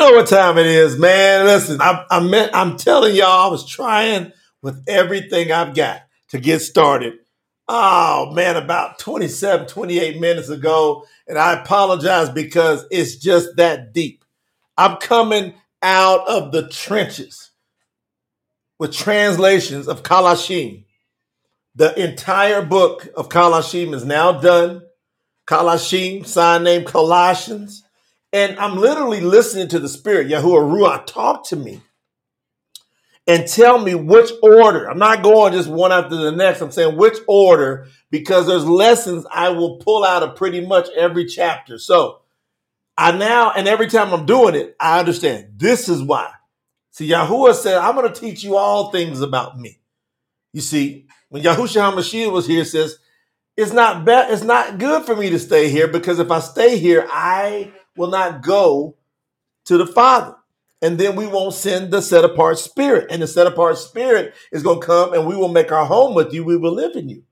know what time it is, man. Listen, I, I meant, I'm telling y'all, I was trying with everything I've got to get started. Oh, man, about 27, 28 minutes ago. And I apologize because it's just that deep. I'm coming out of the trenches with translations of Qalashiym. The entire book of Qalashiym is now done. Qalashiym, sign name Colossians. And I'm literally listening to the Spirit, Yahuwah Ruah, talk to me and tell me which order. I'm not going just one after the next. I'm saying which order because there's lessons I will pull out of pretty much every chapter. So I now, and every time I'm doing it, I understand this is why. See, Yahuwah said, I'm going to teach you all things about me. You see, when Yahushua HaMashiach was here, says, it's not bad, it's not good for me to stay here because if I stay here, I will not go to the Father. And then we won't send the set apart spirit. And the set apart spirit is going to come and we will make our home with you. We will live in you.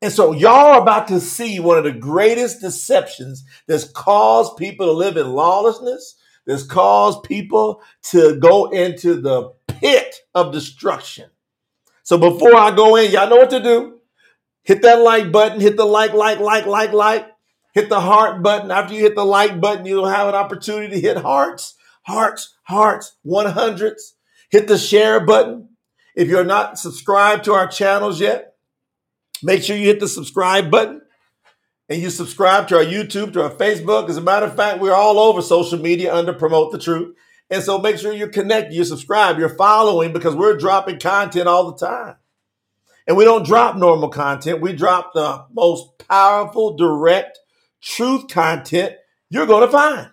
And so y'all are about to see one of the greatest deceptions that's caused people to live in lawlessness, that's caused people to go into the pit of destruction. So before I go in, y'all know what to do. Hit that like button, hit the like, like, like, like, like hit the heart button. After you hit the like button, you'll have an opportunity to hit hearts, hearts, hearts, 100s. Hit the share button. If you're not subscribed to our channels yet, make sure you hit the subscribe button and you subscribe to our YouTube, to our Facebook. As a matter of fact, we're all over social media under Promote the Truth. And so make sure you're connected, you subscribe, you're following because we're dropping content all the time. And we don't drop normal content. We drop the most powerful, direct, truth content you're going to find.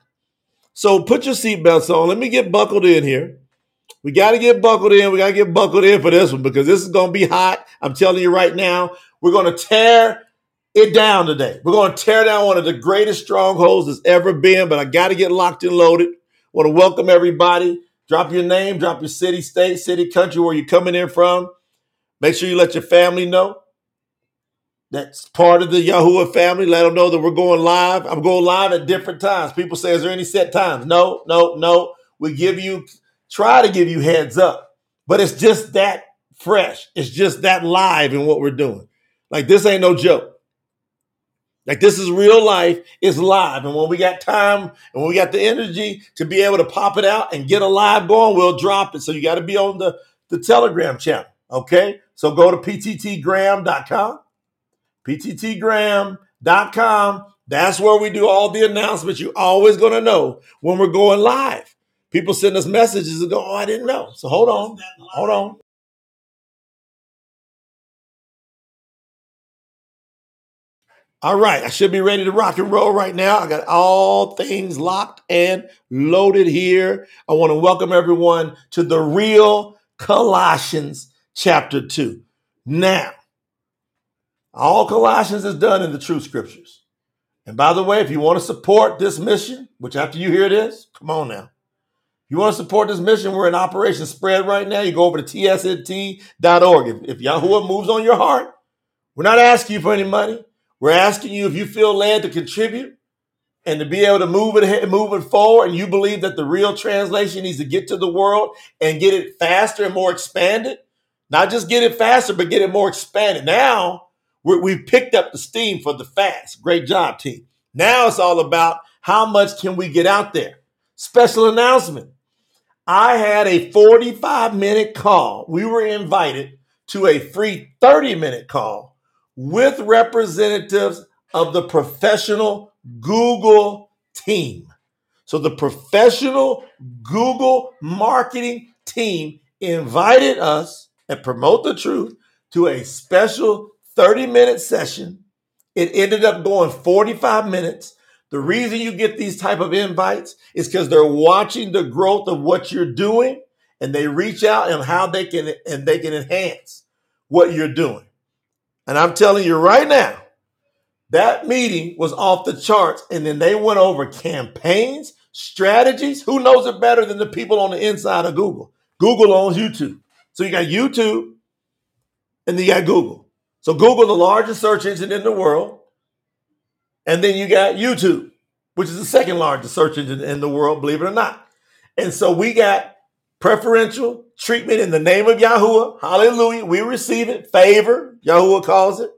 So put your seatbelts on. Let me get buckled in here. We got to get buckled in. We got to get buckled in for this one because this is going to be hot. I'm telling you right now, we're going to tear it down today. We're going to tear down one of the greatest strongholds that's ever been, but I got to get locked and loaded. Want to welcome everybody. Drop your name, drop your city, state, city, country, where you're coming in from. Make sure you let your family know that's part of the Yahuwah family. Let them know that we're going live. I'm going live at different times. People say, is there any set times? No, no, no. We give you, try to give you heads up, but it's just that fresh. It's just that live in what we're doing. Like this ain't no joke. Like this is real life. It's live. And when we got time and when we got the energy to be able to pop it out and get a live going, we'll drop it. So you got to be on the, the Telegram channel. Okay. So go to pttgram.com pttgram.com. That's where we do all the announcements. You're always going to know when we're going live. People send us messages and go, Oh, I didn't know. So hold on. Hold on. All right, I should be ready to rock and roll right now. I got all things locked and loaded here. I want to welcome everyone to the real Colossians chapter 2. Now, all Colossians is done in the true scriptures. And by the way, if you want to support this mission, which after you hear this, come on now. If you want to support this mission, we're in Operation Spread right now. You go over to tsnt.org. If, if Yahuwah moves on your heart, we're not asking you for any money. We're asking you if you feel led to contribute and to be able to move it move it forward, and you believe that the real translation needs to get to the world and get it faster and more expanded. Not just get it faster, but get it more expanded. Now we have picked up the steam for the fast. Great job, team. Now it's all about how much can we get out there. Special announcement. I had a 45 minute call. We were invited to a free 30 minute call with representatives of the professional Google team. So the professional Google marketing team invited us and promote the truth to a special 30 minute session. It ended up going 45 minutes. The reason you get these type of invites is because they're watching the growth of what you're doing and they reach out and how they can and they can enhance what you're doing. And I'm telling you right now, that meeting was off the charts. And then they went over campaigns, strategies. Who knows it better than the people on the inside of Google? Google owns YouTube. So you got YouTube and then you got Google. So Google, the largest search engine in the world, and then you got YouTube, which is the second largest search engine in the world, believe it or not. And so we got preferential treatment in the name of Yahuwah. Hallelujah. We receive it. Favor, Yahuwah calls it.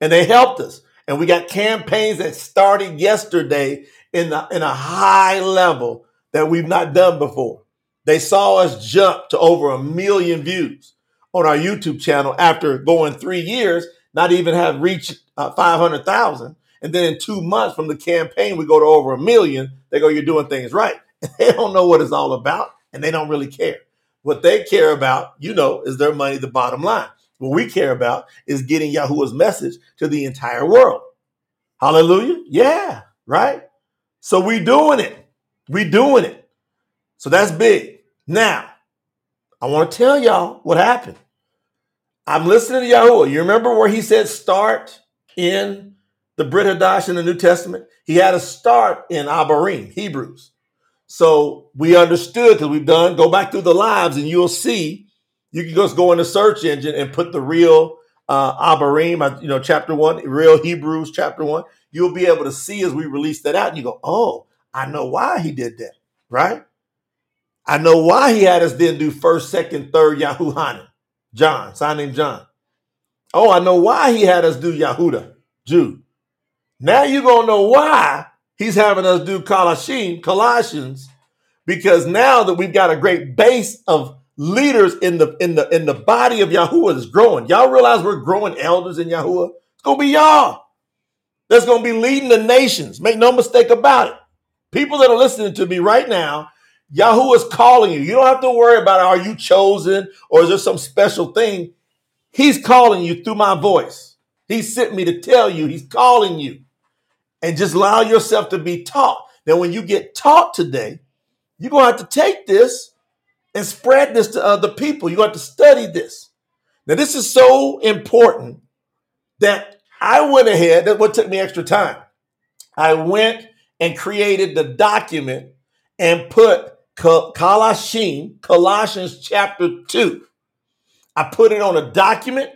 And they helped us. And we got campaigns that started yesterday in, the, in a high level that we've not done before. They saw us jump to over a million views on our YouTube channel after going three years, not even have reached uh, 500,000. And then in two months from the campaign, we go to over a million. They go, You're doing things right. they don't know what it's all about and they don't really care. What they care about, you know, is their money, the bottom line. What we care about is getting Yahuwah's message to the entire world. Hallelujah. Yeah, right? So we doing it. We doing it. So that's big. Now, I want to tell y'all what happened. I'm listening to Yahuwah. You remember where he said start in the Brit Hadash in the New Testament? He had a start in Abarim, Hebrews. So we understood because we've done, go back through the lives and you'll see, you can just go in the search engine and put the real uh, Abarim, uh, you know, chapter one, real Hebrews, chapter one. You'll be able to see as we release that out and you go, oh, I know why he did that, right? I know why he had us then do first, second, third Yahuhanan, John, sign named John. Oh, I know why he had us do Yahuda, Jude. Now you're to know why He's having us do Colossians, Colossians, because now that we've got a great base of leaders in the in the in the body of Yahuwah is growing. Y'all realize we're growing elders in Yahuwah? It's gonna be y'all that's gonna be leading the nations. Make no mistake about it. People that are listening to me right now, Yahuwah is calling you. You don't have to worry about are you chosen or is there some special thing? He's calling you through my voice. He sent me to tell you he's calling you and just allow yourself to be taught. Now, when you get taught today, you're going to have to take this and spread this to other people. You're going to have to study this. Now, this is so important that I went ahead, that what took me extra time. I went and created the document and put Colossians, Colossians chapter 2. I put it on a document,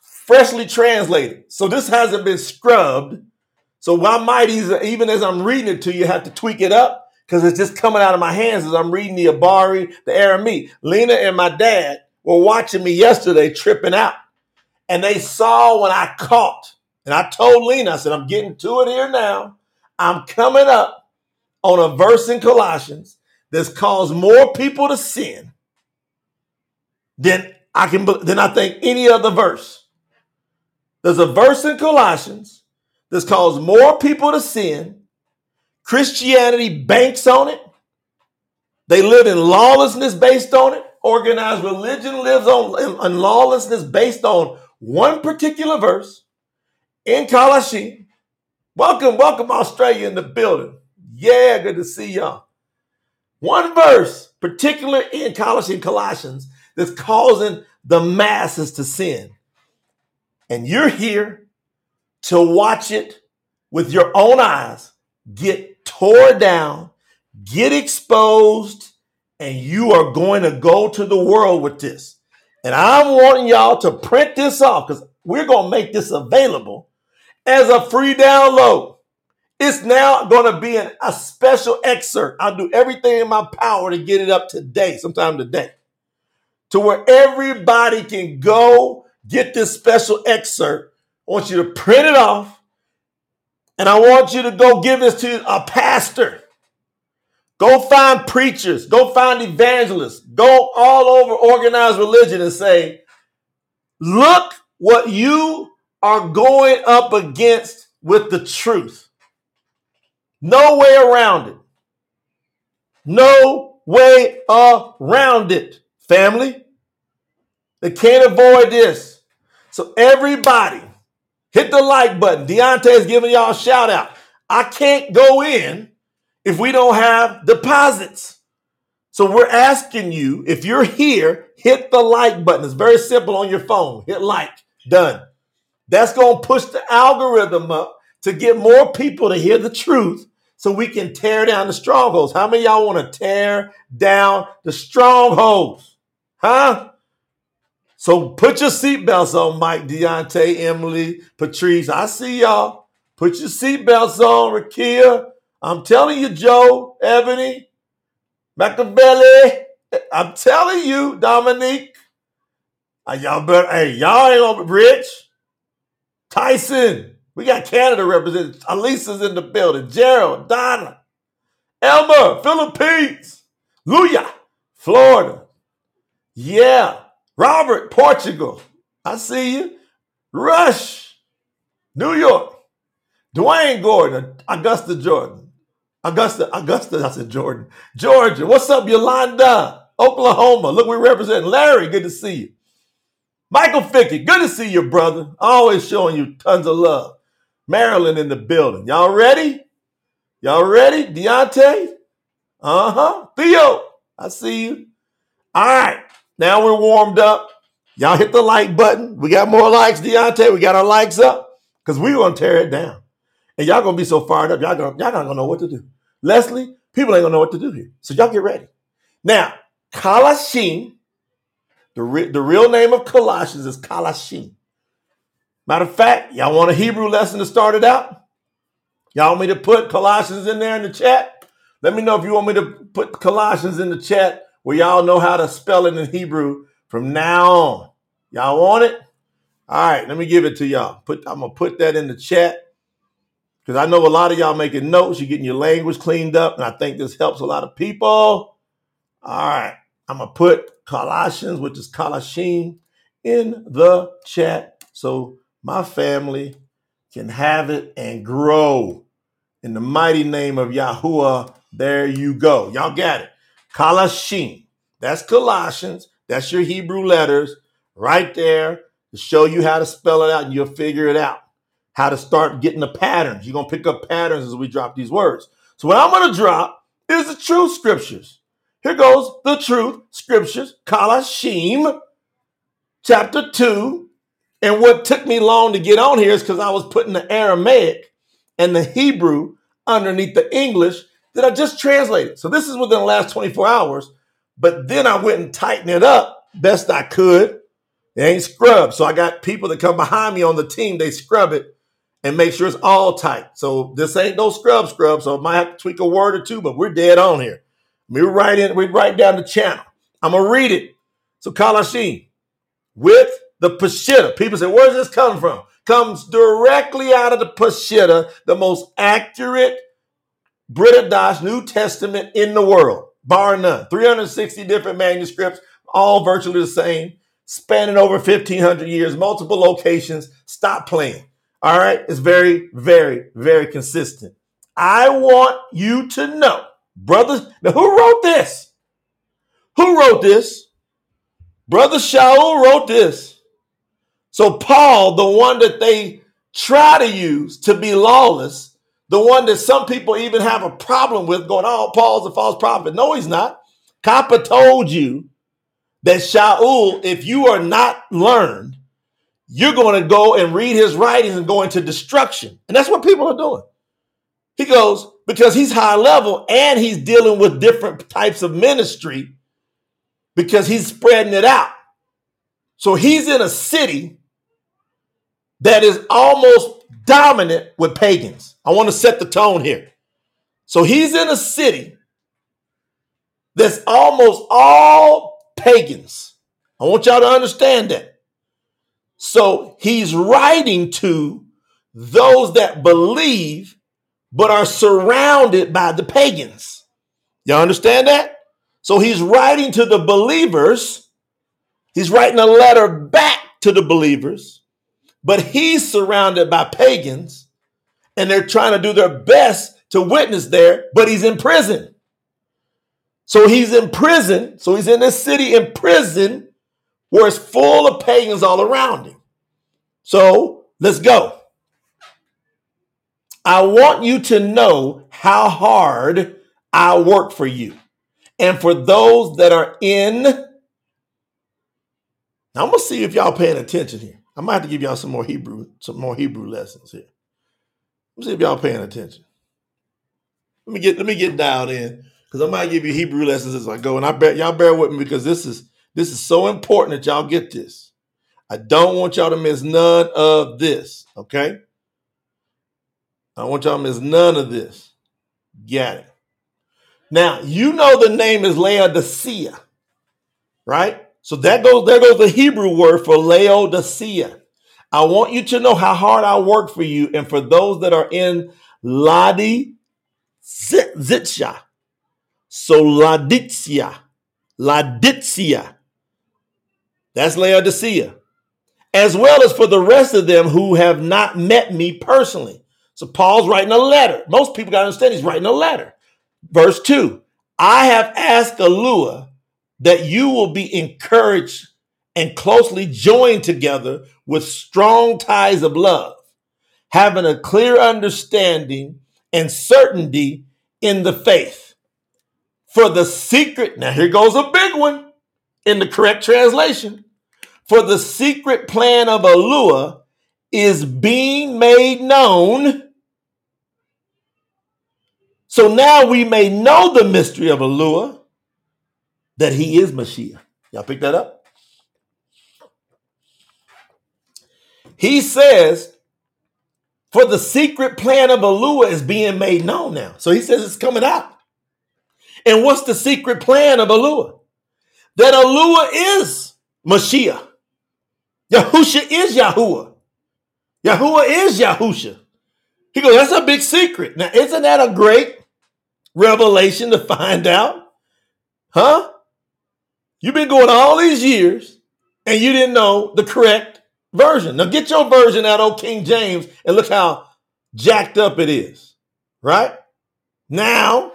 freshly translated. So this hasn't been scrubbed so I might even as I'm reading it to you, have to tweak it up because it's just coming out of my hands as I'm reading the Abari, the Aramee. Lena and my dad were watching me yesterday tripping out. And they saw when I caught. And I told Lena, I said, I'm getting to it here now. I'm coming up on a verse in Colossians that's caused more people to sin than I can than I think any other verse. There's a verse in Colossians that's caused more people to sin. Christianity banks on it. They live in lawlessness based on it. Organized religion lives on, lawlessness based on one particular verse in Colossians. Welcome, welcome, Australia in the building. Yeah, good to see y'all. One verse, particular in Colossians, Colossians, that's causing the masses to sin. And you're here to watch it with your own eyes get tore down, get exposed, and you are going to go to the world with this. And I'm wanting y'all to print this off because we're going to make this available as a free download. It's now going to be an, a special excerpt. I'll do everything in my power to get it up today, sometime today, to where everybody can go get this special excerpt I want you to print it off, and I want you to go give this to a pastor. Go find preachers, go find evangelists, go all over organized religion and say, look what you are going up against with the truth. No way around it. No way around it, family. They can't avoid this. So, everybody, Hit the like button. Deontay is giving y'all a shout out. I can't go in if we don't have deposits. So we're asking you, if you're here, hit the like button. It's very simple on your phone. Hit like. Done. That's going to push the algorithm up to get more people to hear the truth so we can tear down the strongholds. How many y'all want to tear down the strongholds? Huh? So put your seatbelts on, Mike, Deontay, Emily, Patrice. I see y'all. Put your seatbelts on, Rakia. I'm telling you, Joe, Ebony. Machiavelli. I'm telling you, Dominique. Uh, y'all better, hey, y'all ain't be rich. Tyson. We got Canada represented. Elisa's in the building. Gerald, Donna, Elmer, Philippines, Luya, Florida. Yeah. Robert, Portugal. I see you. Rush, New York. Dwayne Gordon, Augusta, Jordan. Augusta, Augusta, I said Jordan. Georgia. What's up, Yolanda? Oklahoma. Look, we represent Larry. Good to see you. Michael Fickey, good to see you, brother. Always showing you tons of love. Maryland in the building. Y'all ready? Y'all ready? Deontay? Uh huh. Theo, I see you. All right. Now we're warmed up. Y'all hit the like button. We got more likes, Deontay. We got our likes up because we're going to tear it down. And y'all going to be so fired up. Y'all, gonna, y'all not going to know what to do. Leslie, people ain't going to know what to do here. So y'all get ready. Now, Qalashiym the, re- the real name of Colossians is Qalashiym. Matter of fact, y'all want a Hebrew lesson to start it out? Y'all want me to put Colossians in there in the chat? Let me know if you want me to put Colossians in the chat where y'all know how to spell it in Hebrew from now on. Y'all want it? All right, let me give it to y'all. Put I'm gonna put that in the chat because I know a lot of y'all making notes. You're getting your language cleaned up, and I think this helps a lot of people. All right, I'm gonna put Colossians, which is Qalashiym, in the chat so my family can have it and grow. In the mighty name of Yahuwah, there you go. Y'all got it. Qalashiym. That's Colossians. That's your Hebrew letters right there to show you how to spell it out and you'll figure it out. How to start getting the patterns. You're going to pick up patterns as we drop these words. So, what I'm going to drop is the true scriptures. Here goes the truth scriptures, Qalashiym, chapter 2. And what took me long to get on here is because I was putting the Aramaic and the Hebrew underneath the English that I just translated. So this is within the last 24 hours. But then I went and tightened it up best I could. It ain't scrubbed. So I got people that come behind me on the team, they scrub it and make sure it's all tight. So this ain't no scrub scrub. So I might have to tweak a word or two, but we're dead on here. We write in, we write down the channel. I'm gonna read it. So Qalashiym with the Peshitta. People say, where's this coming from? Comes directly out of the Peshitta, the most accurate Brit Hadash New Testament in the world, bar none. 360 different manuscripts, all virtually the same, spanning over 1,500 years, multiple locations. Stop playing. All right. It's very, very, very consistent. I want you to know Brothers, now who wrote this? Who wrote this? Brother Shaul wrote this. So Paul, the one that they try to use to be lawless, the one that some people even have a problem with, going, oh, Paul's a false prophet. No, he's not. Kepha told you that Shaul, if you are not learned, you're going to go and read his writings and go into destruction. And that's what people are doing. He goes, because he's high level and he's dealing with different types of ministry because he's spreading it out. So he's in a city that is almost dominant with pagans. I want to set the tone here. So he's in a city that's almost all pagans. I want y'all to understand that. So he's writing to those that believe but are surrounded by the pagans. Y'all understand that? So he's writing to the believers. He's writing a letter back to the believers, but he's surrounded by pagans and they're trying to do their best to witness there, but he's in prison. So he's in prison. So he's in this city in prison where it's full of pagans all around him. So let's go. I want you to know how hard I work for you. And for those that are in, I'm gonna see if y'all paying attention here. I might have to give y'all some more Hebrew, some more Hebrew lessons here. Let's see if y'all paying attention. Let me get let me get dialed in because I might give you Hebrew lessons as I go. And I bet y'all bear with me because this is this is so important that y'all get this. I don't want y'all to miss none of this. Okay. I want y'all to miss none of this. Got it. Now, you know the name is Laodicea, right? So that goes, there goes the Hebrew word for Laodicea. I want you to know how hard I work for you and for those that are in Ladi Zitsha. So Laditsia, Laditsia. That's Laodicea. As well as for the rest of them who have not met me personally. So Paul's writing a letter. Most people got to understand he's writing a letter. Verse 2 I have asked Alua that you will be encouraged and closely joined together with strong ties of love, having a clear understanding and certainty in the faith. For the secret, now here goes a big one in the correct translation. For the secret plan of Alua is being made known. So now we may know the mystery of Alua, that he is Mashiach. Y'all pick that up? He says, for the secret plan of Alua is being made known now. So he says it's coming out. And what's the secret plan of Alua? That Alua is Mashiach. Yahusha is Yahuwah. Yahuwah is Yahusha. He goes, that's a big secret. Now, isn't that a great revelation to find out? Huh? You've been going all these years and you didn't know the correct version. Now get your version out of King James and look how jacked up it is. Right? Now,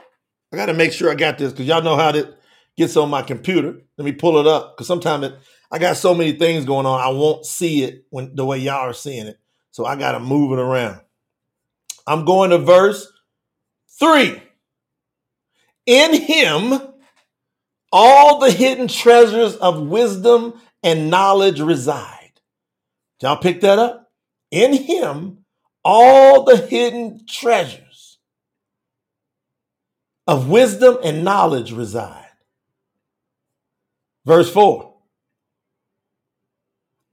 I got to make sure I got this because y'all know how to gets on my computer. Let me pull it up because sometimes it, I got so many things going on. I won't see it when the way y'all are seeing it. So I got to move it around. I'm going to verse three. In him, all the hidden treasures of wisdom and knowledge reside. Y'all pick that up? In him, all the hidden treasures of wisdom and knowledge reside. Verse 4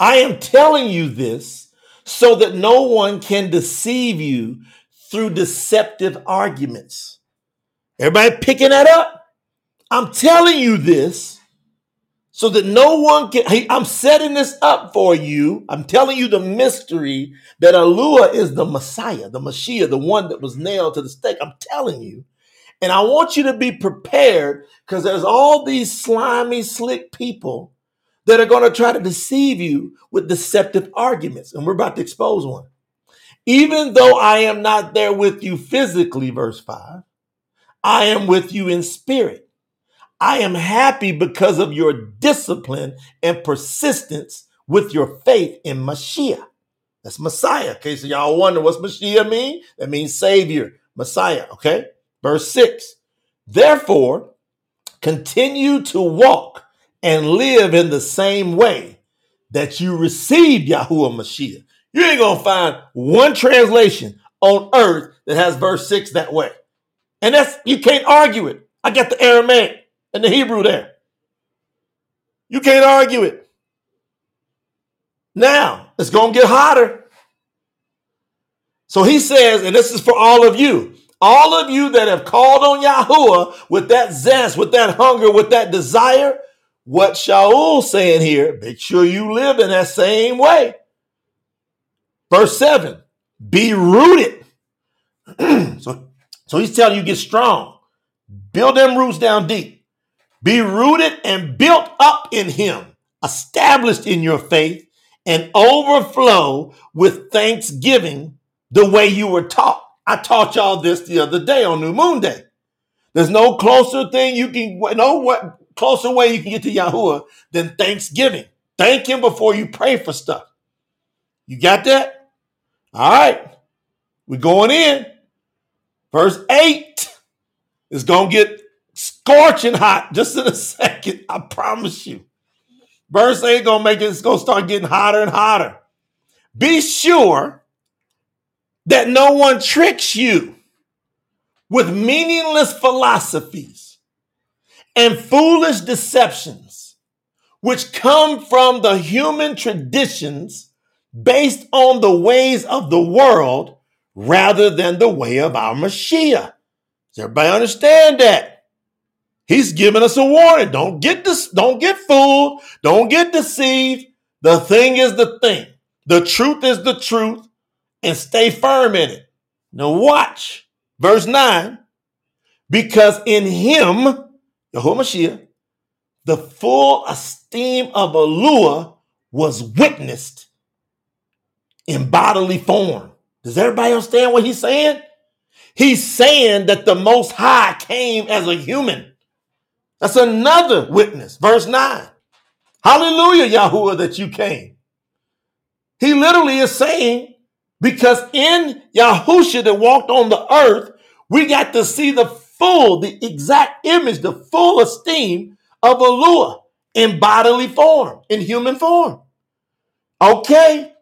I am telling you this so that no one can deceive you through deceptive arguments. Everybody picking that up? I'm telling you this so that no one can. Hey, I'm setting this up for you. I'm telling you the mystery that Alua is the Messiah, the Mashiach, the one that was nailed to the stake. I'm telling you. And I want you to be prepared because there's all these slimy, slick people that are going to try to deceive you with deceptive arguments. And we're about to expose one. Even though I am not there with you physically, verse 5, I am with you in spirit I am happy because of your discipline and persistence with your faith in Mashiach. That's Messiah. Okay, so y'all wonder what's Mashiach mean? That means Savior, Messiah. Okay, verse 6. Therefore, continue to walk and live in the same way that you received Yahuwah Mashiach. You ain't gonna find one translation on earth that has verse 6 that way. And that's you can't argue it. I got the Aramaic and the Hebrew there. You can't argue it. Now, it's going to get hotter. So he says, and this is for all of you, all of you that have called on Yahuwah with that zest, with that hunger, with that desire, what Shaul saying here, make sure you live in that same way. Verse 7, be rooted. so, so he's telling you get strong. Build them roots down deep. Be rooted and built up in him, established in your faith, and overflow with thanksgiving the way you were taught. I taught y'all this the other day on New Moon Day. There's no closer thing you can, no what closer way you can get to Yahuwah than thanksgiving. Thank him before you pray for stuff. You got that? All right. We're going in. Verse 8 is going to get scorching hot just in a second. I promise you. Verse ain't gonna make it, it's gonna start getting hotter and hotter. Be sure that no one tricks you with meaningless philosophies and foolish deceptions, which come from the human traditions based on the ways of the world rather than the way of our Mashiach. Does everybody understand that? He's giving us a warning. Don't get this, don't get fooled, don't get deceived. The thing is the thing. The truth is the truth, and stay firm in it. Now watch verse 9. Because in him, Yahuwah the full esteem of Alua was witnessed in bodily form. Does everybody understand what he's saying? He's saying that the Most High came as a human. That's another witness. Verse 9. Hallelujah, Yahuwah, that you came. He literally is saying, because in Yahusha that walked on the earth, we got to see the full, the exact image, the full esteem of Alua in bodily form, in human form. Okay,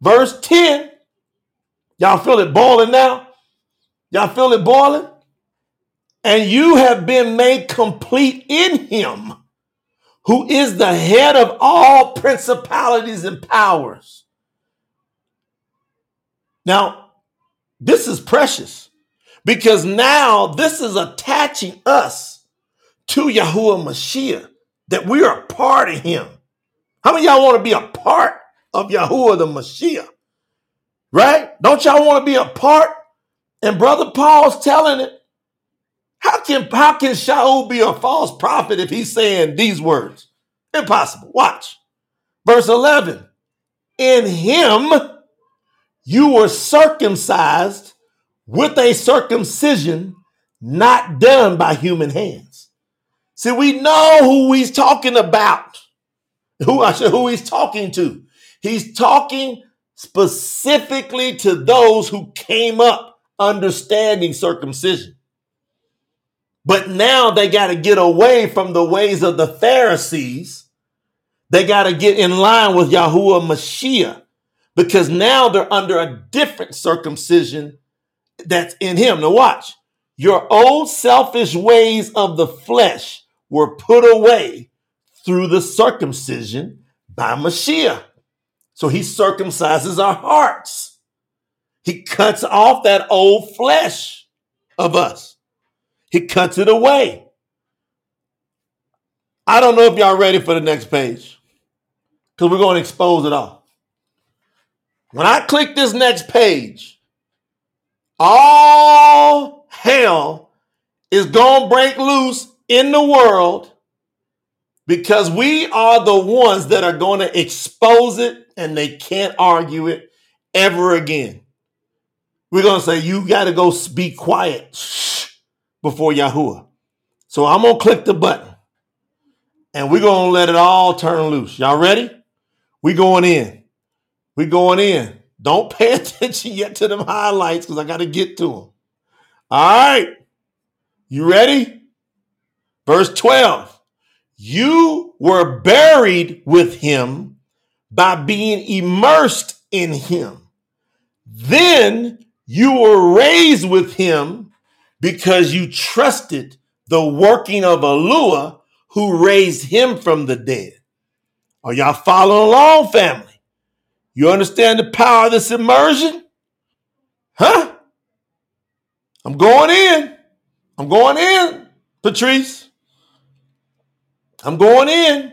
verse 10. Y'all feel it boiling now? Y'all feel it boiling? And you have been made complete in him, who is the head of all principalities and powers. Now, this is precious because now this is attaching us to Yahuwah Mashiach, that we are a part of him. How many y'all want to be a part of Yahuwah the Mashiach? Right? Don't y'all want to be a part? And Brother Paul's telling it. How can how can Shaul be a false prophet if he's saying these words? Impossible. Watch. Verse 11. In him you were circumcised with a circumcision not done by human hands. See, we know who he's talking about. Who I said who he's talking to. He's talking specifically to those who came up understanding circumcision. But now they got to get away from the ways of the Pharisees. They got to get in line with Yahuwah Mashiach because now they're under a different circumcision that's in him. Now, watch. Your old selfish ways of the flesh were put away through the circumcision by Mashiach. So he circumcises our hearts. He cuts off that old flesh of us. He cuts it away. I don't know if y'all ready for the next page because we're going to expose it all. When I click this next page, all hell is going to break loose in the world because we are the ones that are going to expose it and they can't argue it ever again. We're going to say, you got to go be quiet before Yahuwah. So I'm going to click the button and we're going to let it all turn loose. Y'all ready? We going in. We going in. Don't pay attention yet to them highlights because I got to get to them. All right. You ready? Verse 12. You were buried with him by being immersed in him. Then you were raised with him because you trusted the working of Alua who raised him from the dead. Are y'all following along, family? You understand the power of this immersion? Huh? I'm going in. I'm going in, Patrice. I'm going in.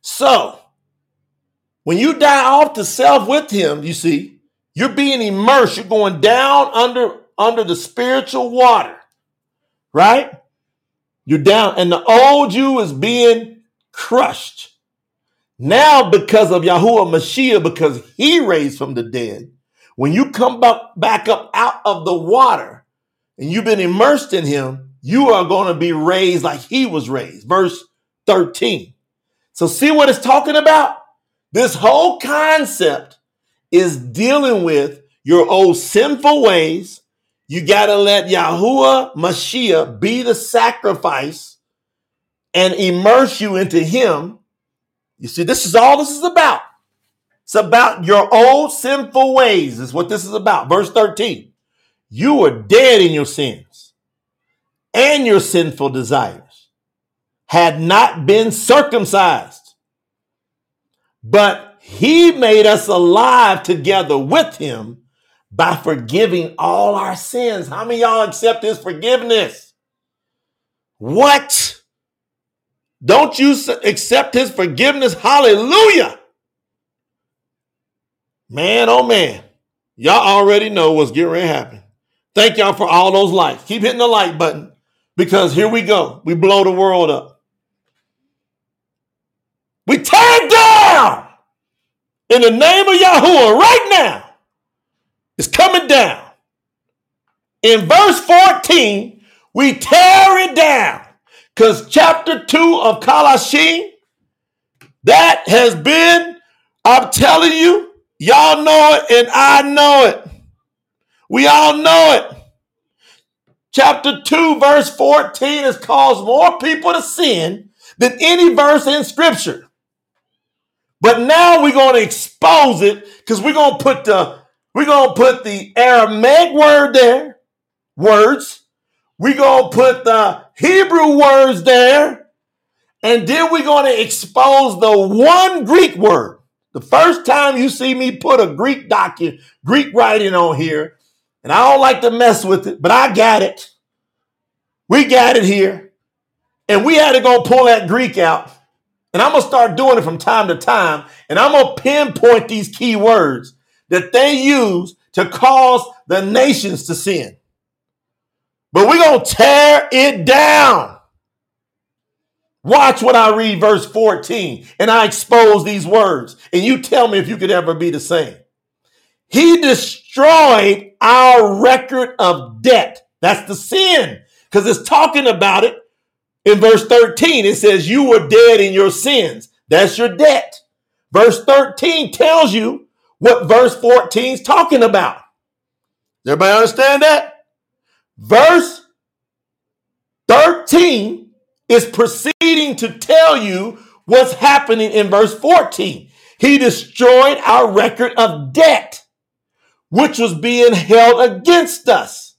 So, when you die off to self with him, you see, you're being immersed. You're going down under under the spiritual water, right? You're down, and the old you is being crushed. Now, because of Yahuwah Mashiach, because he raised from the dead, when you come back up out of the water and you've been immersed in him, you are going to be raised like he was raised. Verse 13. So, see what it's talking about? This whole concept is dealing with your old sinful ways. You got to let Yahuwah Mashiach be the sacrifice and immerse you into him you see, this is all this is about. It's about your old sinful ways, is what this is about. Verse 13. You were dead in your sins and your sinful desires, had not been circumcised. But he made us alive together with him by forgiving all our sins. How many y'all accept his forgiveness? What? Don't you accept his forgiveness? Hallelujah. Man, oh man. Y'all already know what's getting ready to happen. Thank y'all for all those likes. Keep hitting the like button because here we go. We blow the world up. We tear down in the name of Yahuwah right now. It's coming down. In verse 14, we tear it down because chapter 2 of Qalashiym, that has been, I'm telling you, y'all know it and I know it. We all know it. Chapter 2, verse 14 has caused more people to sin than any verse in scripture. But now we're going to expose it because we're going to put the we're going to put the Aramaic word there, words. We're going to put the Hebrew words there. And then we're going to expose the one Greek word. The first time you see me put a Greek document, Greek writing on here, and I don't like to mess with it, but I got it. We got it here. And we had to go pull that Greek out. And I'm going to start doing it from time to time. And I'm going to pinpoint these key words that they use to cause the nations to sin. But we're going to tear it down. Watch what I read, verse 14, and I expose these words. And you tell me if you could ever be the same. He destroyed our record of debt. That's the sin, because it's talking about it in verse 13. It says, You were dead in your sins. That's your debt. Verse 13 tells you what verse 14 is talking about. Everybody understand that? Verse 13 is proceeding to tell you what's happening in verse 14. He destroyed our record of debt which was being held against us.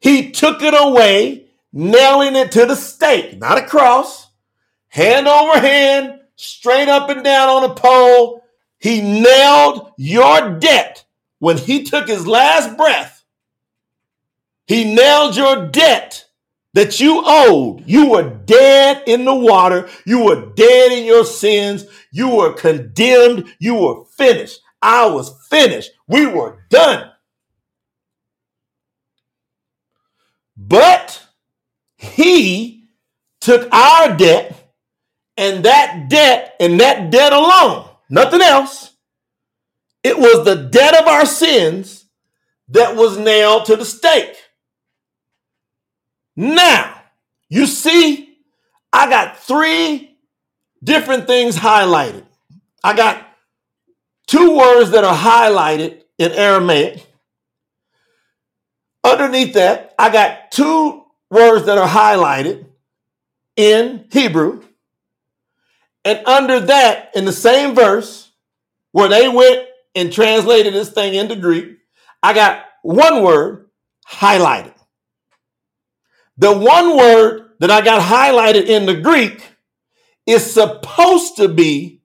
He took it away, nailing it to the stake, not a cross, hand over hand, straight up and down on a pole. He nailed your debt when he took his last breath. He nailed your debt that you owed. You were dead in the water. You were dead in your sins. You were condemned. You were finished. I was finished. We were done. But he took our debt and that debt and that debt alone, nothing else. It was the debt of our sins that was nailed to the stake. Now, you see, I got three different things highlighted. I got two words that are highlighted in Aramaic. Underneath that, I got two words that are highlighted in Hebrew. And under that, in the same verse, where they went and translated this thing into Greek, I got one word highlighted. The one word that I got highlighted in the Greek is supposed to be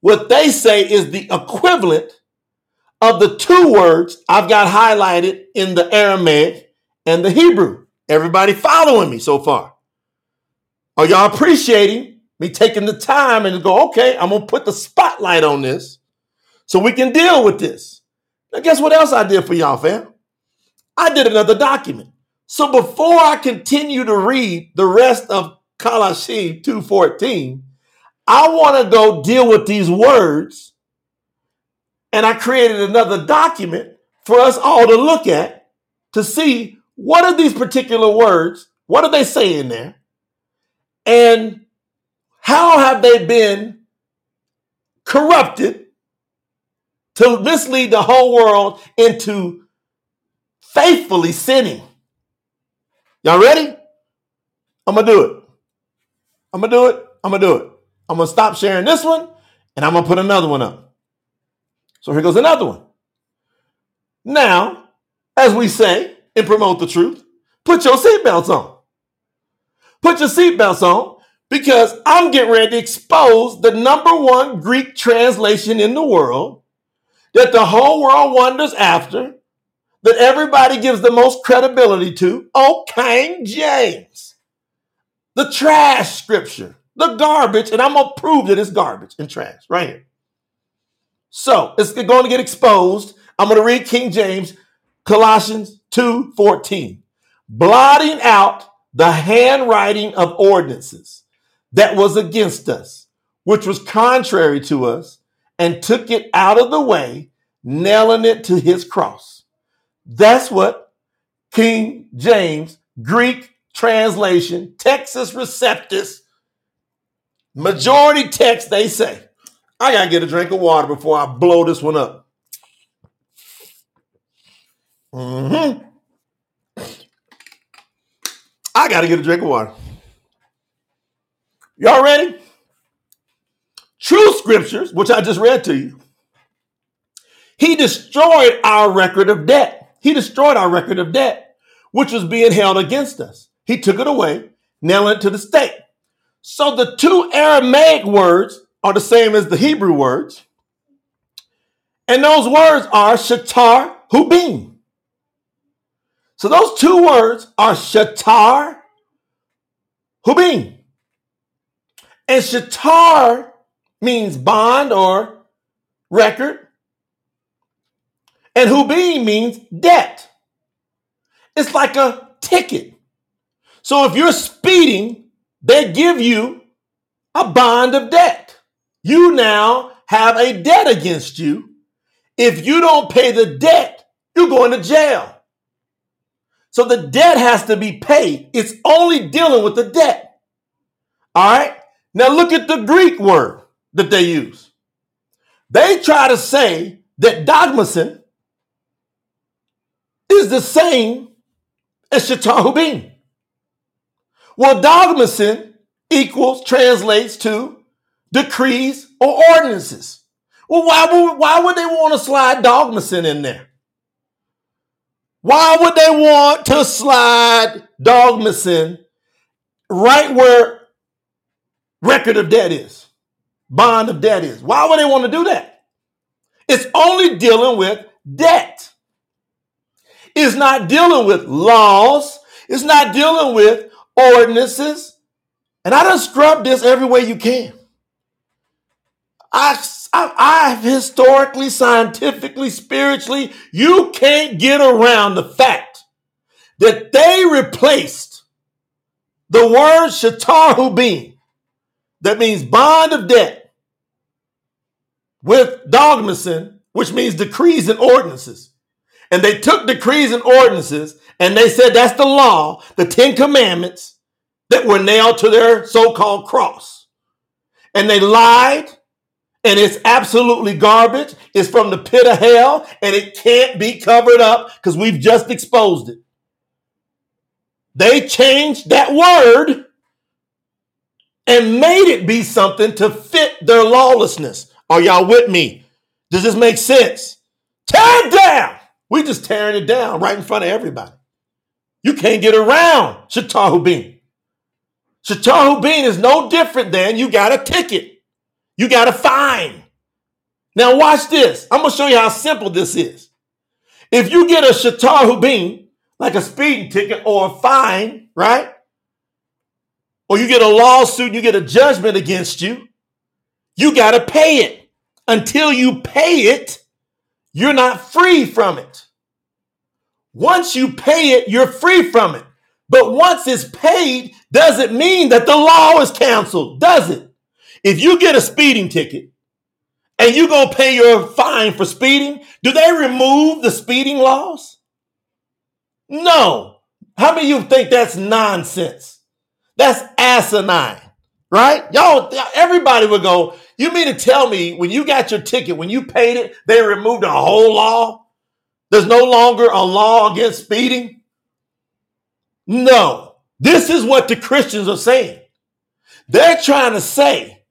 what they say is the equivalent of the two words I've got highlighted in the Aramaic and the Hebrew. Everybody following me so far? Are y'all appreciating me taking the time and go, okay, I'm to put the spotlight on this so we can deal with this? Now, guess what else I did for y'all, fam? I did another document. So before I continue to read the rest of Qalashiym 214, I want to go deal with these words. And I created another document for us all to look at to see what are these particular words? What are they saying there? And how have they been corrupted to mislead the whole world into faithfully sinning? Y'all ready? I'm going to do it. I'm going to do it. I'm going to do it. I'm going to stop sharing this one and I'm going to put another one up. So here goes another one. Now, as we say and promote the truth, put your seatbelts on. Put your seatbelts on because I'm getting ready to expose the number one Greek translation in the world that the whole world wonders after, that everybody gives the most credibility to. Oh, King James. the trash scripture, the garbage, and I'm gonna prove that it's garbage and trash right here. So it's going to get exposed. I'm going to read King James, Colossians 2 14. Blotting out the handwriting of ordinances that was against us, which was contrary to us, and took it out of the way, nailing it to his cross. That's what King James, Greek translation, Textus Receptus, majority text, they say. I gotta get a drink of water before I blow this one up. Mm-hmm. I gotta get a drink of water. Y'all ready? True scriptures, which I just read to you. He destroyed our record of debt. He destroyed our record of debt, which was being held against us. He took it away, nailing it to the stake. So the two Aramaic words are the same as the Hebrew words. And those words are shatar hubim. So those two words are shatar hubim. And shatar means bond or record. And hubim means debt. It's like a ticket. So if you're speeding, they give you a bond of debt you now have a debt against you. If you don't pay the debt, you're going to jail. So the debt has to be paid. It's only dealing with the debt. All right. Now look at the Greek word that they use. They try to say that dogmasin is the same as shatahubin. Well, dogmasin equals, translates to decrees, or ordinances. Well, why would, why would they want to slide dogmasin in there? Why would they want to slide dogmasin right where record of debt is, bond of debt is? Why would they want to do that? It's only dealing with debt. It's not dealing with laws. It's not dealing with ordinances. And I done scrub this every way you can. I, I, I've historically, scientifically, spiritually, you can't get around the fact that they replaced the word shatar hubin, that means bond of debt, with dogmasin, which means decrees and ordinances. And they took decrees and ordinances and they said that's the law, the Ten Commandments that were nailed to their so called cross. And they lied and it's absolutely garbage. It's from the pit of hell and it can't be covered up because we've just exposed it. They changed that word and made it be something to fit their lawlessness. Are y'all with me? Does this make sense? Tear it down. We just tearing it down right in front of everybody. You can't get around Shatahu Bean. is no different than you got a ticket. You got a fine. Now watch this. I'm to show you how simple this is. If you get a shatar hubin, like a speeding ticket or a fine, right? Or you get a lawsuit, you get a judgment against you, you got to pay it. Until you pay it, you're not free from it. Once you pay it, you're free from it. But once it's paid, doesn't mean that the law is canceled, does it? If you get a speeding ticket and you're going to pay your fine for speeding, do they remove the speeding laws? No. How many of you think that's nonsense? That's asinine, right? Y'all, everybody would go, you mean to tell me when you got your ticket, when you paid it, they removed a whole law? There's no longer a law against speeding? No. This is what the Christians are saying. They're trying to say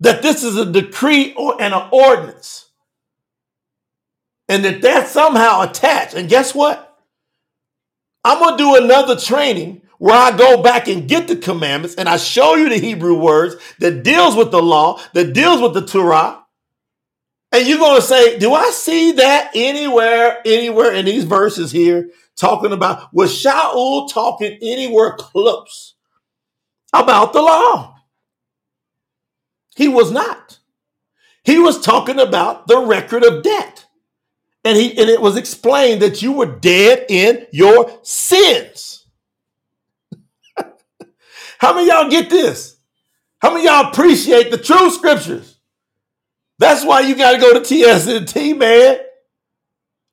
that this is a decree or, an ordinance. And that that's somehow attached. And guess what? I'm going to do another training where I go back and get the commandments and I show you the Hebrew words that deals with the law, that deals with the Torah. And you're going to say, do I see that anywhere, anywhere in these verses here talking about, was Shaul talking anywhere close about the law? He was not. He was talking about the record of debt. And he and it was explained that you were dead in your sins. How many y'all get this? How many y'all appreciate the true scriptures? That's why you got to go to TSNT, man.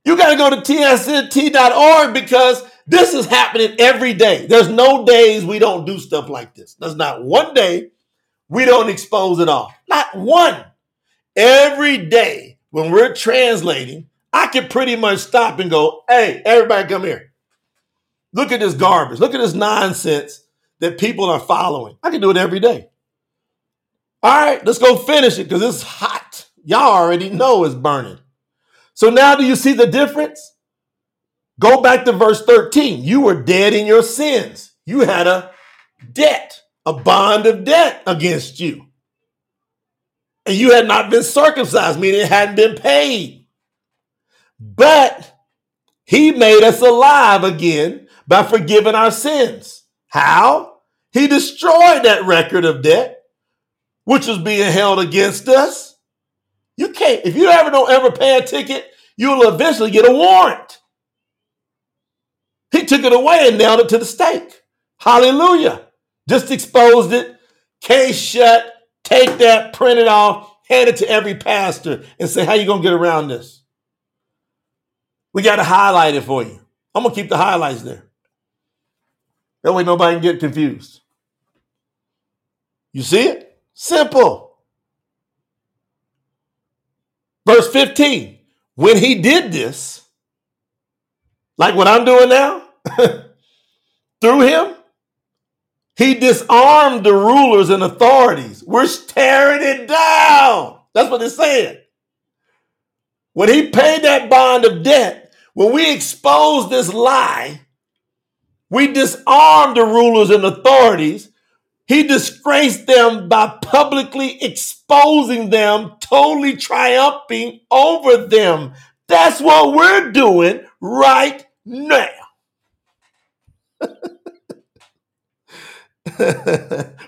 You got to go to tsnt.org because this is happening every day. There's no days we don't do stuff like this. There's not one day we don't expose it all. Not one. Every day when we're translating, I can pretty much stop and go, hey, everybody come here. Look at this garbage. Look at this nonsense that people are following. I can do it every day. All right, let's go finish it because it's hot. Y'all already know it's burning. So now do you see the difference? Go back to verse 13. You were dead in your sins. You had a debt, a bond of debt against you. And you had not been circumcised, meaning it hadn't been paid. But he made us alive again by forgiving our sins. How? He destroyed that record of debt, which was being held against us you can't, if you ever don't ever pay a ticket, you'll eventually get a warrant. He took it away and nailed it to the stake. Hallelujah. Just exposed it, case shut, take that, print it off, hand it to every pastor, and say, How you gonna get around this? We got to highlight it for you. I'm gonna keep the highlights there. That way nobody can get confused. You see it? Simple. Verse 15, when he did this, like what I'm doing now, through him, he disarmed the rulers and authorities. We're tearing it down. That's what it's saying. When he paid that bond of debt, when we exposed this lie, we disarmed the rulers and authorities he disgraced them by publicly exposing them, totally triumphing over them. That's what we're doing right now.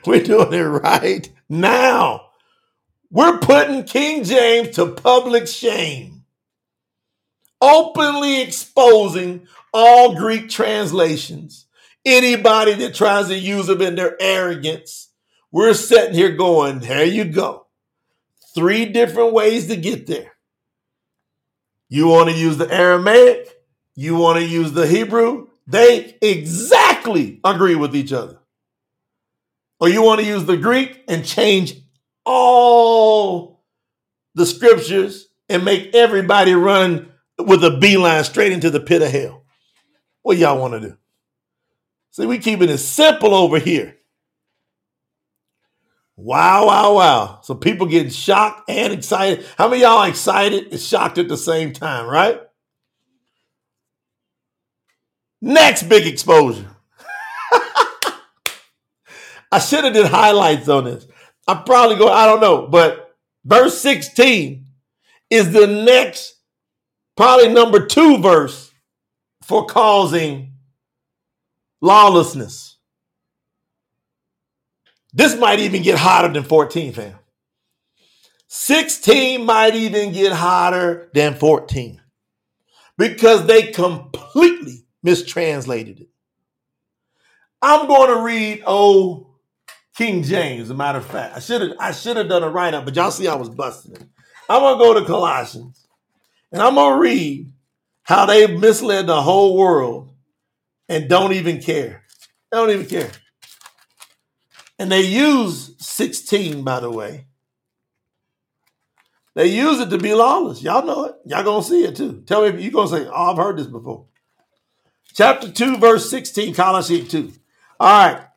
we're doing it right now. We're putting King James to public shame, openly exposing all Greek translations Anybody that tries to use them in their arrogance, we're sitting here going, there you go. Three different ways to get there. You want to use the Aramaic, you want to use the Hebrew, they exactly agree with each other. Or you want to use the Greek and change all the scriptures and make everybody run with a beeline straight into the pit of hell. What y'all want to do? See, we keeping it simple over here. Wow, wow, wow. So people getting shocked and excited. How many y'all excited and shocked at the same time, right? Next big exposure. I should have did highlights on this. I probably go, I don't know, but verse 16 is the next, probably number two verse for causing lawlessness. This might even get hotter than 14, fam. 16 might even get hotter than 14 because they completely mistranslated it. I'm going to read old King James, as a matter of fact. I should have I should have done a write-up, but y'all see I was busting it. I'm gonna go to Colossians and I'm gonna read how they've misled the whole world and don't even care. They don't even care. And they use 16, by the way. They use it to be lawless. Y'all know it. Y'all gonna see it too. Tell me if you're gonna say, oh, I've heard this before. Chapter 2, verse 16, Colossians 2. All right,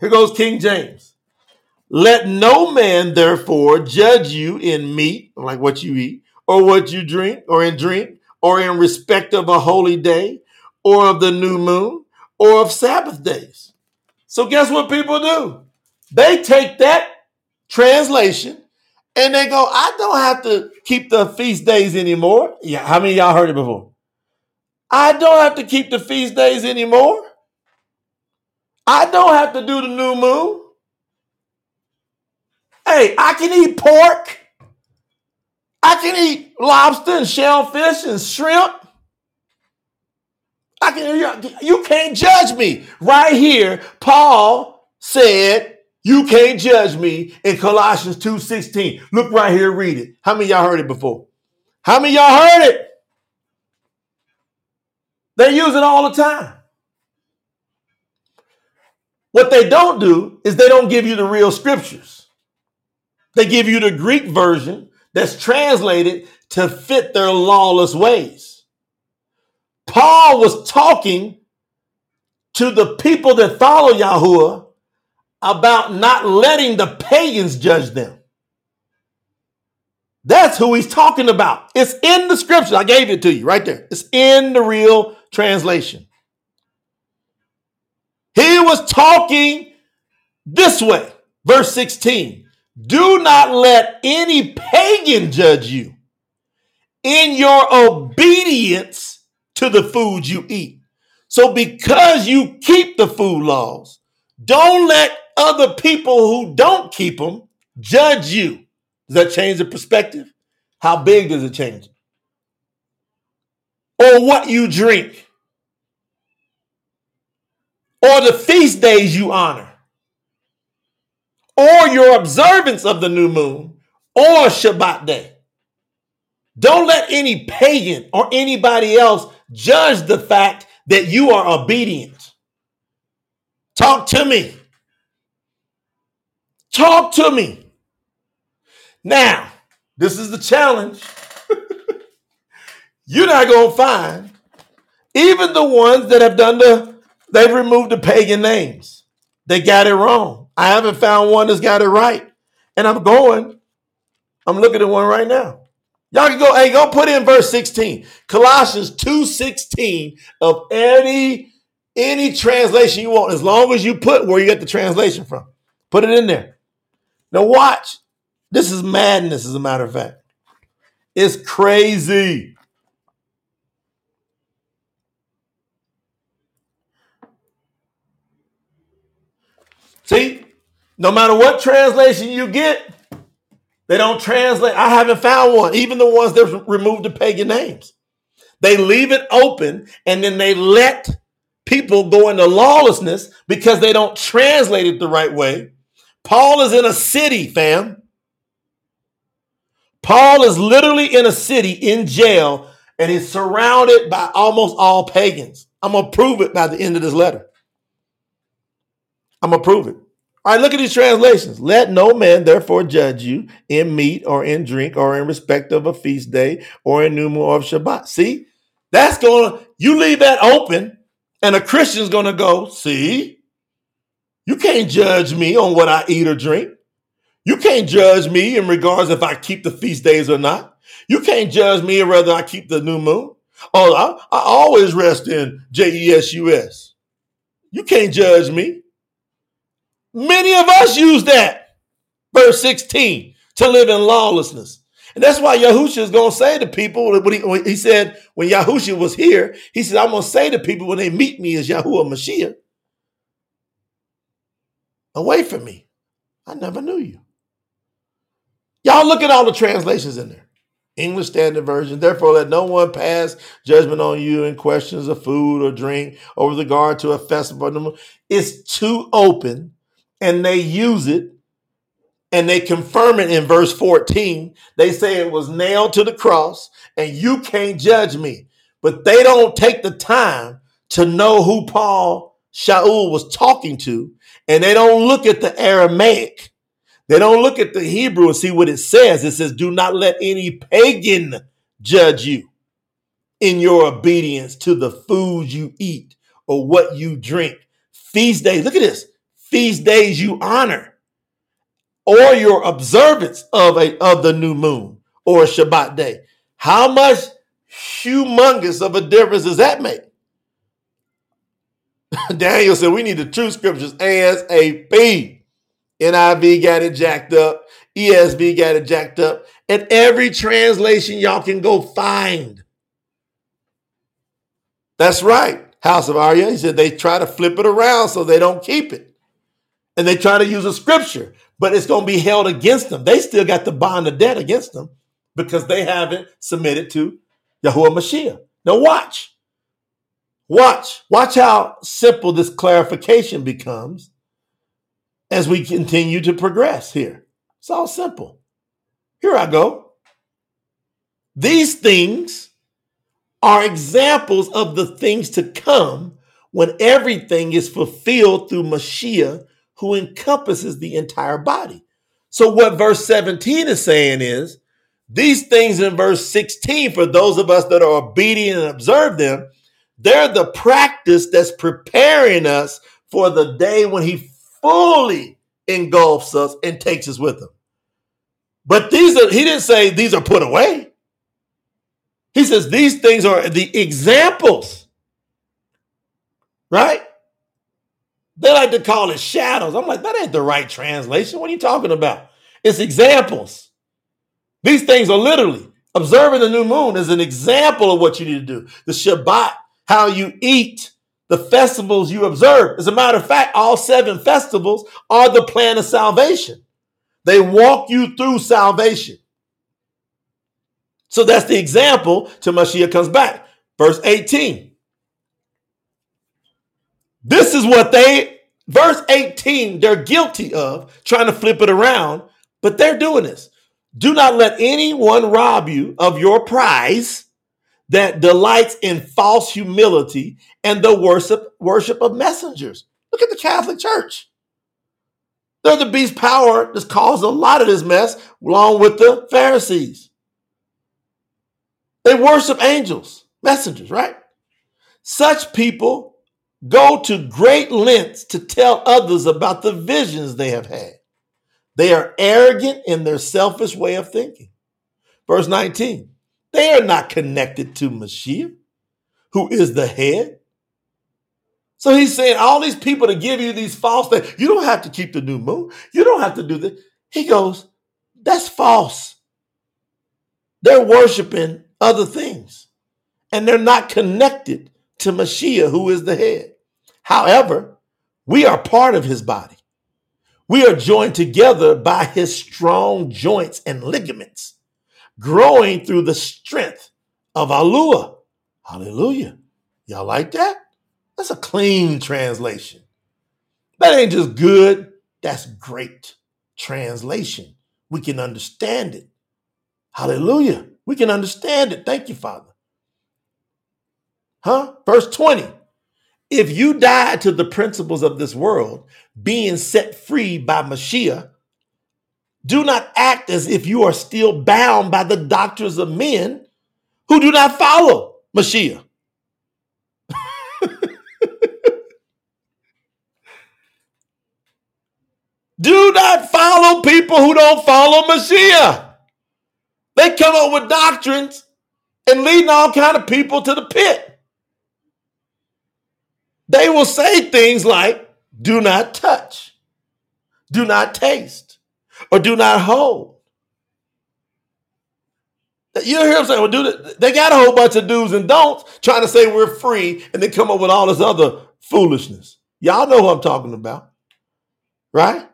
here goes King James. Let no man therefore judge you in meat, like what you eat, or what you drink, or in drink, or in respect of a holy day, or of the new moon or of Sabbath days. So, guess what people do? They take that translation and they go, I don't have to keep the feast days anymore. Yeah, how many y'all heard it before? I don't have to keep the feast days anymore. I don't have to do the new moon. Hey, I can eat pork. I can eat lobster and shellfish and shrimp. I can you can't judge me. Right here, Paul said, you can't judge me in Colossians 2:16. Look right here, read it. How many y'all heard it before? How many y'all heard it? They use it all the time. What they don't do is they don't give you the real scriptures. They give you the Greek version that's translated to fit their lawless ways. Paul was talking to the people that follow Yahuah about not letting the pagans judge them. That's who he's talking about. It's in the scripture. I gave it to you right there. It's in the real translation. He was talking this way. Verse 16 Do not let any pagan judge you in your obedience to the food you eat. So, because you keep the food laws, don't let other people who don't keep them judge you. Does that change the perspective? How big does it change? Or what you drink? or the feast days you honor, or your observance of the new moon, or Shabbat day. Don't let any pagan or anybody else judge the fact that you are obedient. Talk to me. Talk to me. Now, this is the challenge. You're not going to find even the ones that have done the They've removed the pagan names. They got it wrong. I haven't found one that's got it right. And I'm going, I'm looking at one right now. Y'all can go, hey, go put in verse 16. Colossians 2:16 of any any translation you want, as long as you put where you get the translation from. Put it in there. Now watch. This is madness, as a matter of fact. It's crazy. See, no matter what translation you get, they don't translate. I haven't found one, even the ones that remove the pagan names. They leave it open and then they let people go into lawlessness because they don't translate it the right way. Paul is in a city, fam. Paul is literally in a city in jail and he's surrounded by almost all pagans. I'm going to prove it by the end of this letter. I'm going to prove it. All right, look at these translations. Let no man therefore judge you in meat or in drink or in respect of a feast day or in new moon or of Shabbat. See, that's going to, you leave that open and a Christian's going to go, see, you can't judge me on what I eat or drink. You can't judge me in regards if I keep the feast days or not. You can't judge me whether I keep the new moon. Oh, I, I always rest in J E S U S. You can't judge me. Many of us use that, verse 16, to live in lawlessness. And that's why Yahusha is going to say to people, when he, when he said, when Yahusha was here, he said, I'm going to say to people when they meet me as Yahuah Mashiach, away from me. I never knew you. Y'all look at all the translations in there. English Standard Version. Therefore, let no one pass judgment on you in questions of food or drink or with regard to a festival. It's too open and they use it and they confirm it in verse 14. They say it was nailed to the cross and you can't judge me. But they don't take the time to know who Paul Shaul was talking to. And they don't look at the Aramaic. They don't look at the Hebrew and see what it says. It says, Do not let any pagan judge you in your obedience to the food you eat or what you drink. Feast days. Look at this feast days you honor, or your observance of a of the new moon or a Shabbat day. How much humongous of a difference does that make? Daniel said we need the true scriptures ASAP. NIV got it jacked up, ESV got it jacked up, and every translation y'all can go find. That's right, House of Arya. He said they try to flip it around so they don't keep it. And they try to use a scripture, but it's going to be held against them. They still got the bond of debt against them because they haven't submitted to Yahuah Mashiach. Now watch. Watch. Watch how simple this clarification becomes as we continue to progress here. It's all simple. Here I go. These things are examples of the things to come when everything is fulfilled through Mashiach, who encompasses the entire body. So, what verse 17 is saying is these things in verse 16, for those of us that are obedient and observe them, they're the practice that's preparing us for the day when he fully engulfs us and takes us with him. But these are, he didn't say these are put away. He says these things are the examples, right? They like to call it shadows. I'm like, that ain't the right translation. What are you talking about? It's examples. These things are literally observing the new moon is an example of what you need to do. The Shabbat, how you eat, the festivals you observe. As a matter of fact, all seven festivals are the plan of salvation. They walk you through salvation. So that's the example till Mashiach comes back. Verse 18. This is what they, verse 18, they're guilty of trying to flip it around, but they're doing this. Do not let anyone rob you of your prize that delights in false humility and the worship, worship of messengers. Look at the Catholic Church. They're the beast power that's caused a lot of this mess, along with the Pharisees. They worship angels, messengers, right? Such people go to great lengths to tell others about the visions they have had. They are arrogant in their selfish way of thinking. Verse 19, they are not connected to Mashiach, who is the head. So he's saying all these people to give you these false things. You don't have to keep the new moon. You don't have to do this. He goes, that's false. They're worshiping other things and they're not connected to Mashiach, who is the head. However, we are part of his body. We are joined together by his strong joints and ligaments, growing through the strength of Alua. Hallelujah. Y'all like that? That's a clean translation. That ain't just good, that's great translation. We can understand it. Hallelujah. We can understand it. Thank you, Father. Huh? Verse 20. If you die to the principles of this world, being set free by Mashiach, do not act as if you are still bound by the doctrines of men who do not follow Mashiach. do not follow people who don't follow Mashiach. They come up with doctrines and leading all kind of people to the pit. They will say things like, do not touch, do not taste, or do not hold. You hear them saying, well, do they got a whole bunch of do's and don'ts trying to say we're free and then come up with all this other foolishness. Y'all know who I'm talking about, right?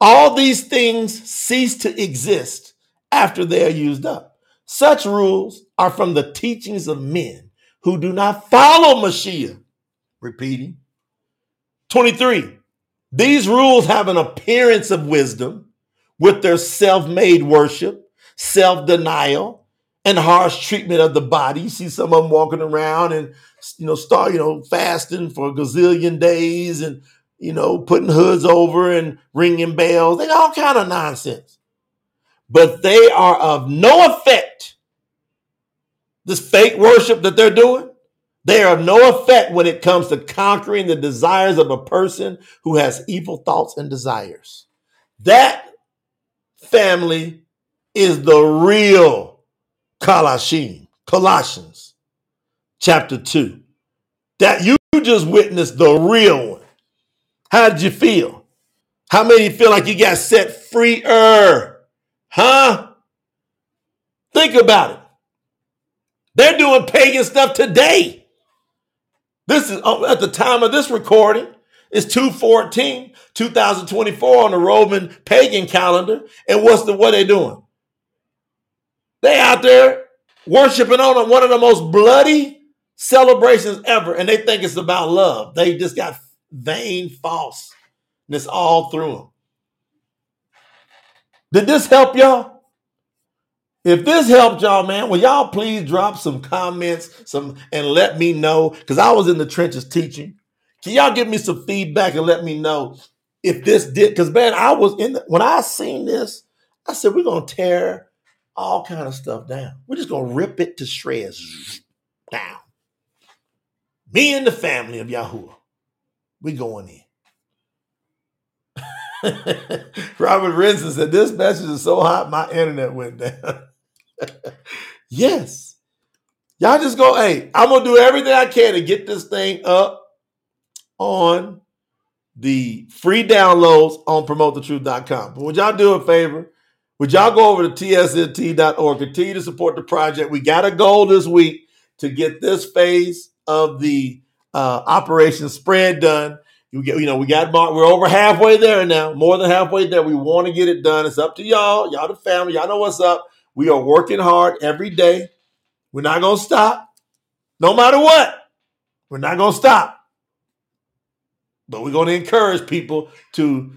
All these things cease to exist after they are used up. Such rules are from the teachings of men who do not follow Mashiach repeating. 23. These rules have an appearance of wisdom with their self made worship, self denial, and harsh treatment of the body. You see some of them walking around and, you know, start, you know, fasting for a gazillion days and, you know, putting hoods over and ringing bells. They all kind of nonsense. But they are of no effect. This fake worship that they're doing, they are of no effect when it comes to conquering the desires of a person who has evil thoughts and desires. That family is the real Colossians, Colossians chapter 2. That you just witnessed the real one. How did you feel? How many feel like you got set freer? Huh? Think about it. They're doing pagan stuff today. This is uh, at the time of this recording. It's 214, 2024 on the Roman pagan calendar. And what's the what they doing? They out there worshiping on one of the most bloody celebrations ever, and they think it's about love. They just got vain false. And it's all through them. Did this help y'all? If this helped y'all, man, will y'all please drop some comments, some and let me know? Because I was in the trenches teaching. Can y'all give me some feedback and let me know if this did? Because man, I was in the, when I seen this, I said we're gonna tear all kind of stuff down. We're just gonna rip it to shreds down. Me and the family of Yahuah, we going in. Robert Renson said, This message is so hot, my internet went down. yes. Y'all just go, hey, I'm going to do everything I can to get this thing up on the free downloads on promotethetruth.com. But would y'all do a favor? Would y'all go over to tsnt.org, continue to support the project? We got a goal this week to get this phase of the uh, operation spread done. You get, you know, we got we're over halfway there now, more than halfway there. We want to get it done. It's up to y'all, y'all the family, y'all know what's up. We are working hard every day. We're not gonna stop, no matter what. We're not gonna stop, but we're gonna encourage people to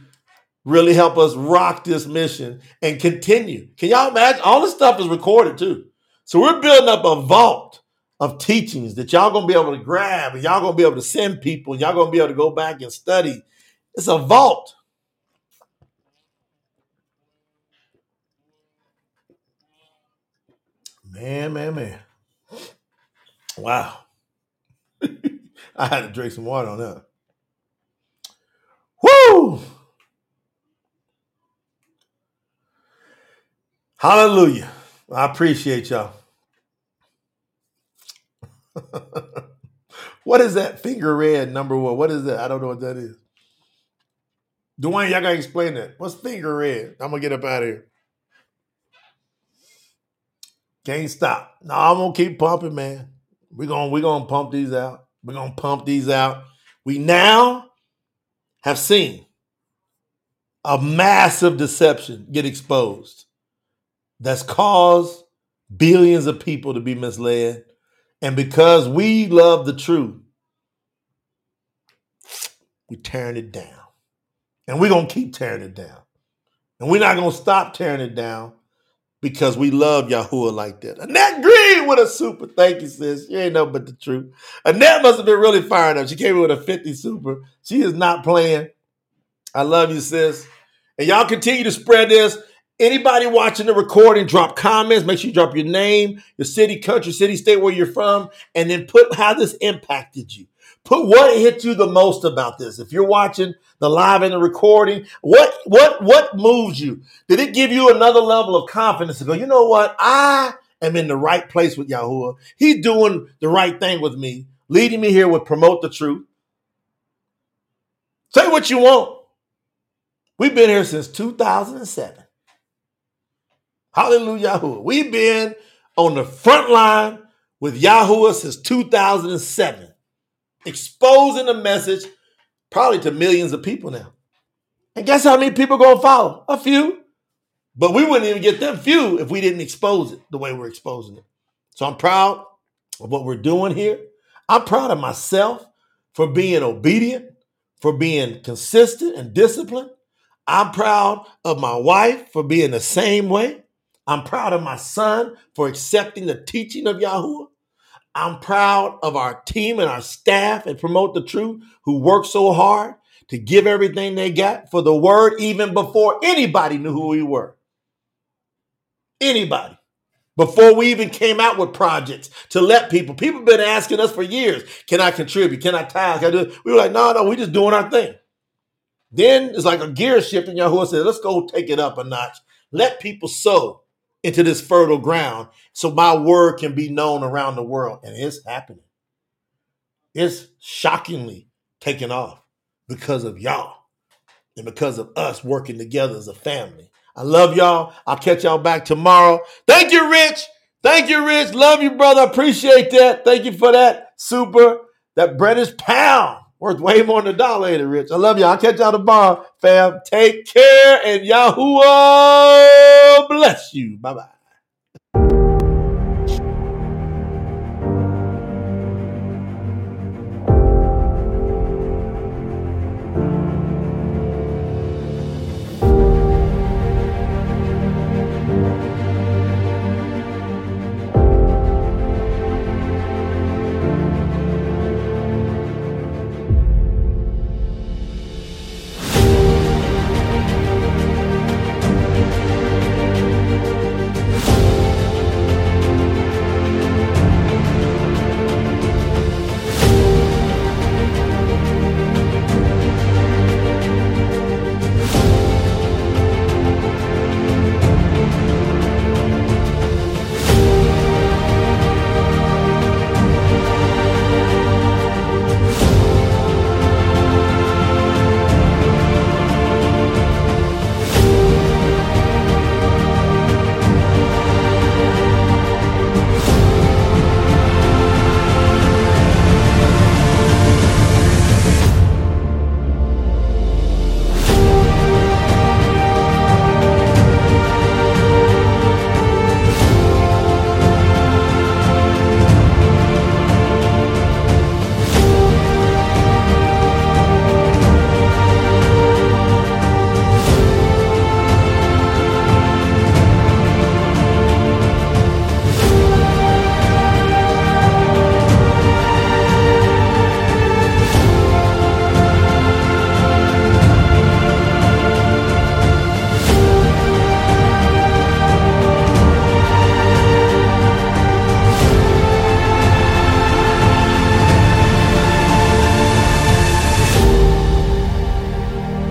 really help us rock this mission and continue. Can y'all imagine? All this stuff is recorded too, so we're building up a vault of teachings that y'all gonna be able to grab and y'all gonna be able to send people and y'all gonna be able to go back and study. It's a vault. Man, man, man. Wow. I had to drink some water on that. Woo! Hallelujah. I appreciate y'all. what is that finger red number one? What is that? I don't know what that is. Dwayne, y'all gotta explain that. What's finger red? I'm gonna get up out of here. Can't stop. No, I'm gonna keep pumping, man. We're gonna we're gonna pump these out. We're gonna pump these out. We now have seen a massive deception get exposed that's caused billions of people to be misled and because we love the truth, we're tearing it down. And we're going to keep tearing it down. And we're not going to stop tearing it down because we love Yahuah like that. Annette Green with a super. Thank you, sis. You ain't nothing but the truth. Annette must have been really fired up. She came in with a 50 super. She is not playing. I love you, sis. And y'all continue to spread this. Anybody watching the recording, drop comments. Make sure you drop your name, your city, country, city, state, where you're from, and then put how this impacted you. Put what hit you the most about this. If you're watching the live and the recording, what what what moves you? Did it give you another level of confidence to go? You know what? I am in the right place with Yahuah. He's doing the right thing with me, leading me here with promote the truth. Say what you want. We've been here since 2007. Hallelujah. We've been on the front line with Yahuah since 2007, exposing the message probably to millions of people now. And guess how many people going to follow? A few. But we wouldn't even get them few if we didn't expose it the way we're exposing it. So I'm proud of what we're doing here. I'm proud of myself for being obedient, for being consistent and disciplined. I'm proud of my wife for being the same way. I'm proud of my son for accepting the teaching of Yahuah. I'm proud of our team and our staff and promote the truth who work so hard to give everything they got for the word even before anybody knew who we were. Anybody. Before we even came out with projects to let people, people have been asking us for years, can I contribute? Can I tithe? Can I do We were like, no, no, we're just doing our thing. Then it's like a gear shift, and Yahuah said, let's go take it up a notch. Let people sow into this fertile ground so my word can be known around the world. And it's happening. It's shockingly taking off because of y'all and because of us working together as a family. I love y'all. I'll catch y'all back tomorrow. Thank you, Rich. Thank you, Rich. Love you, brother. Appreciate that. Thank you for that. Super. that British pound worth way more than a dollar, ain't it, Rich? I love y'all. I'll catch y'all tomorrow, fam. Take care and Yahuah oh, bless you. Bye bye.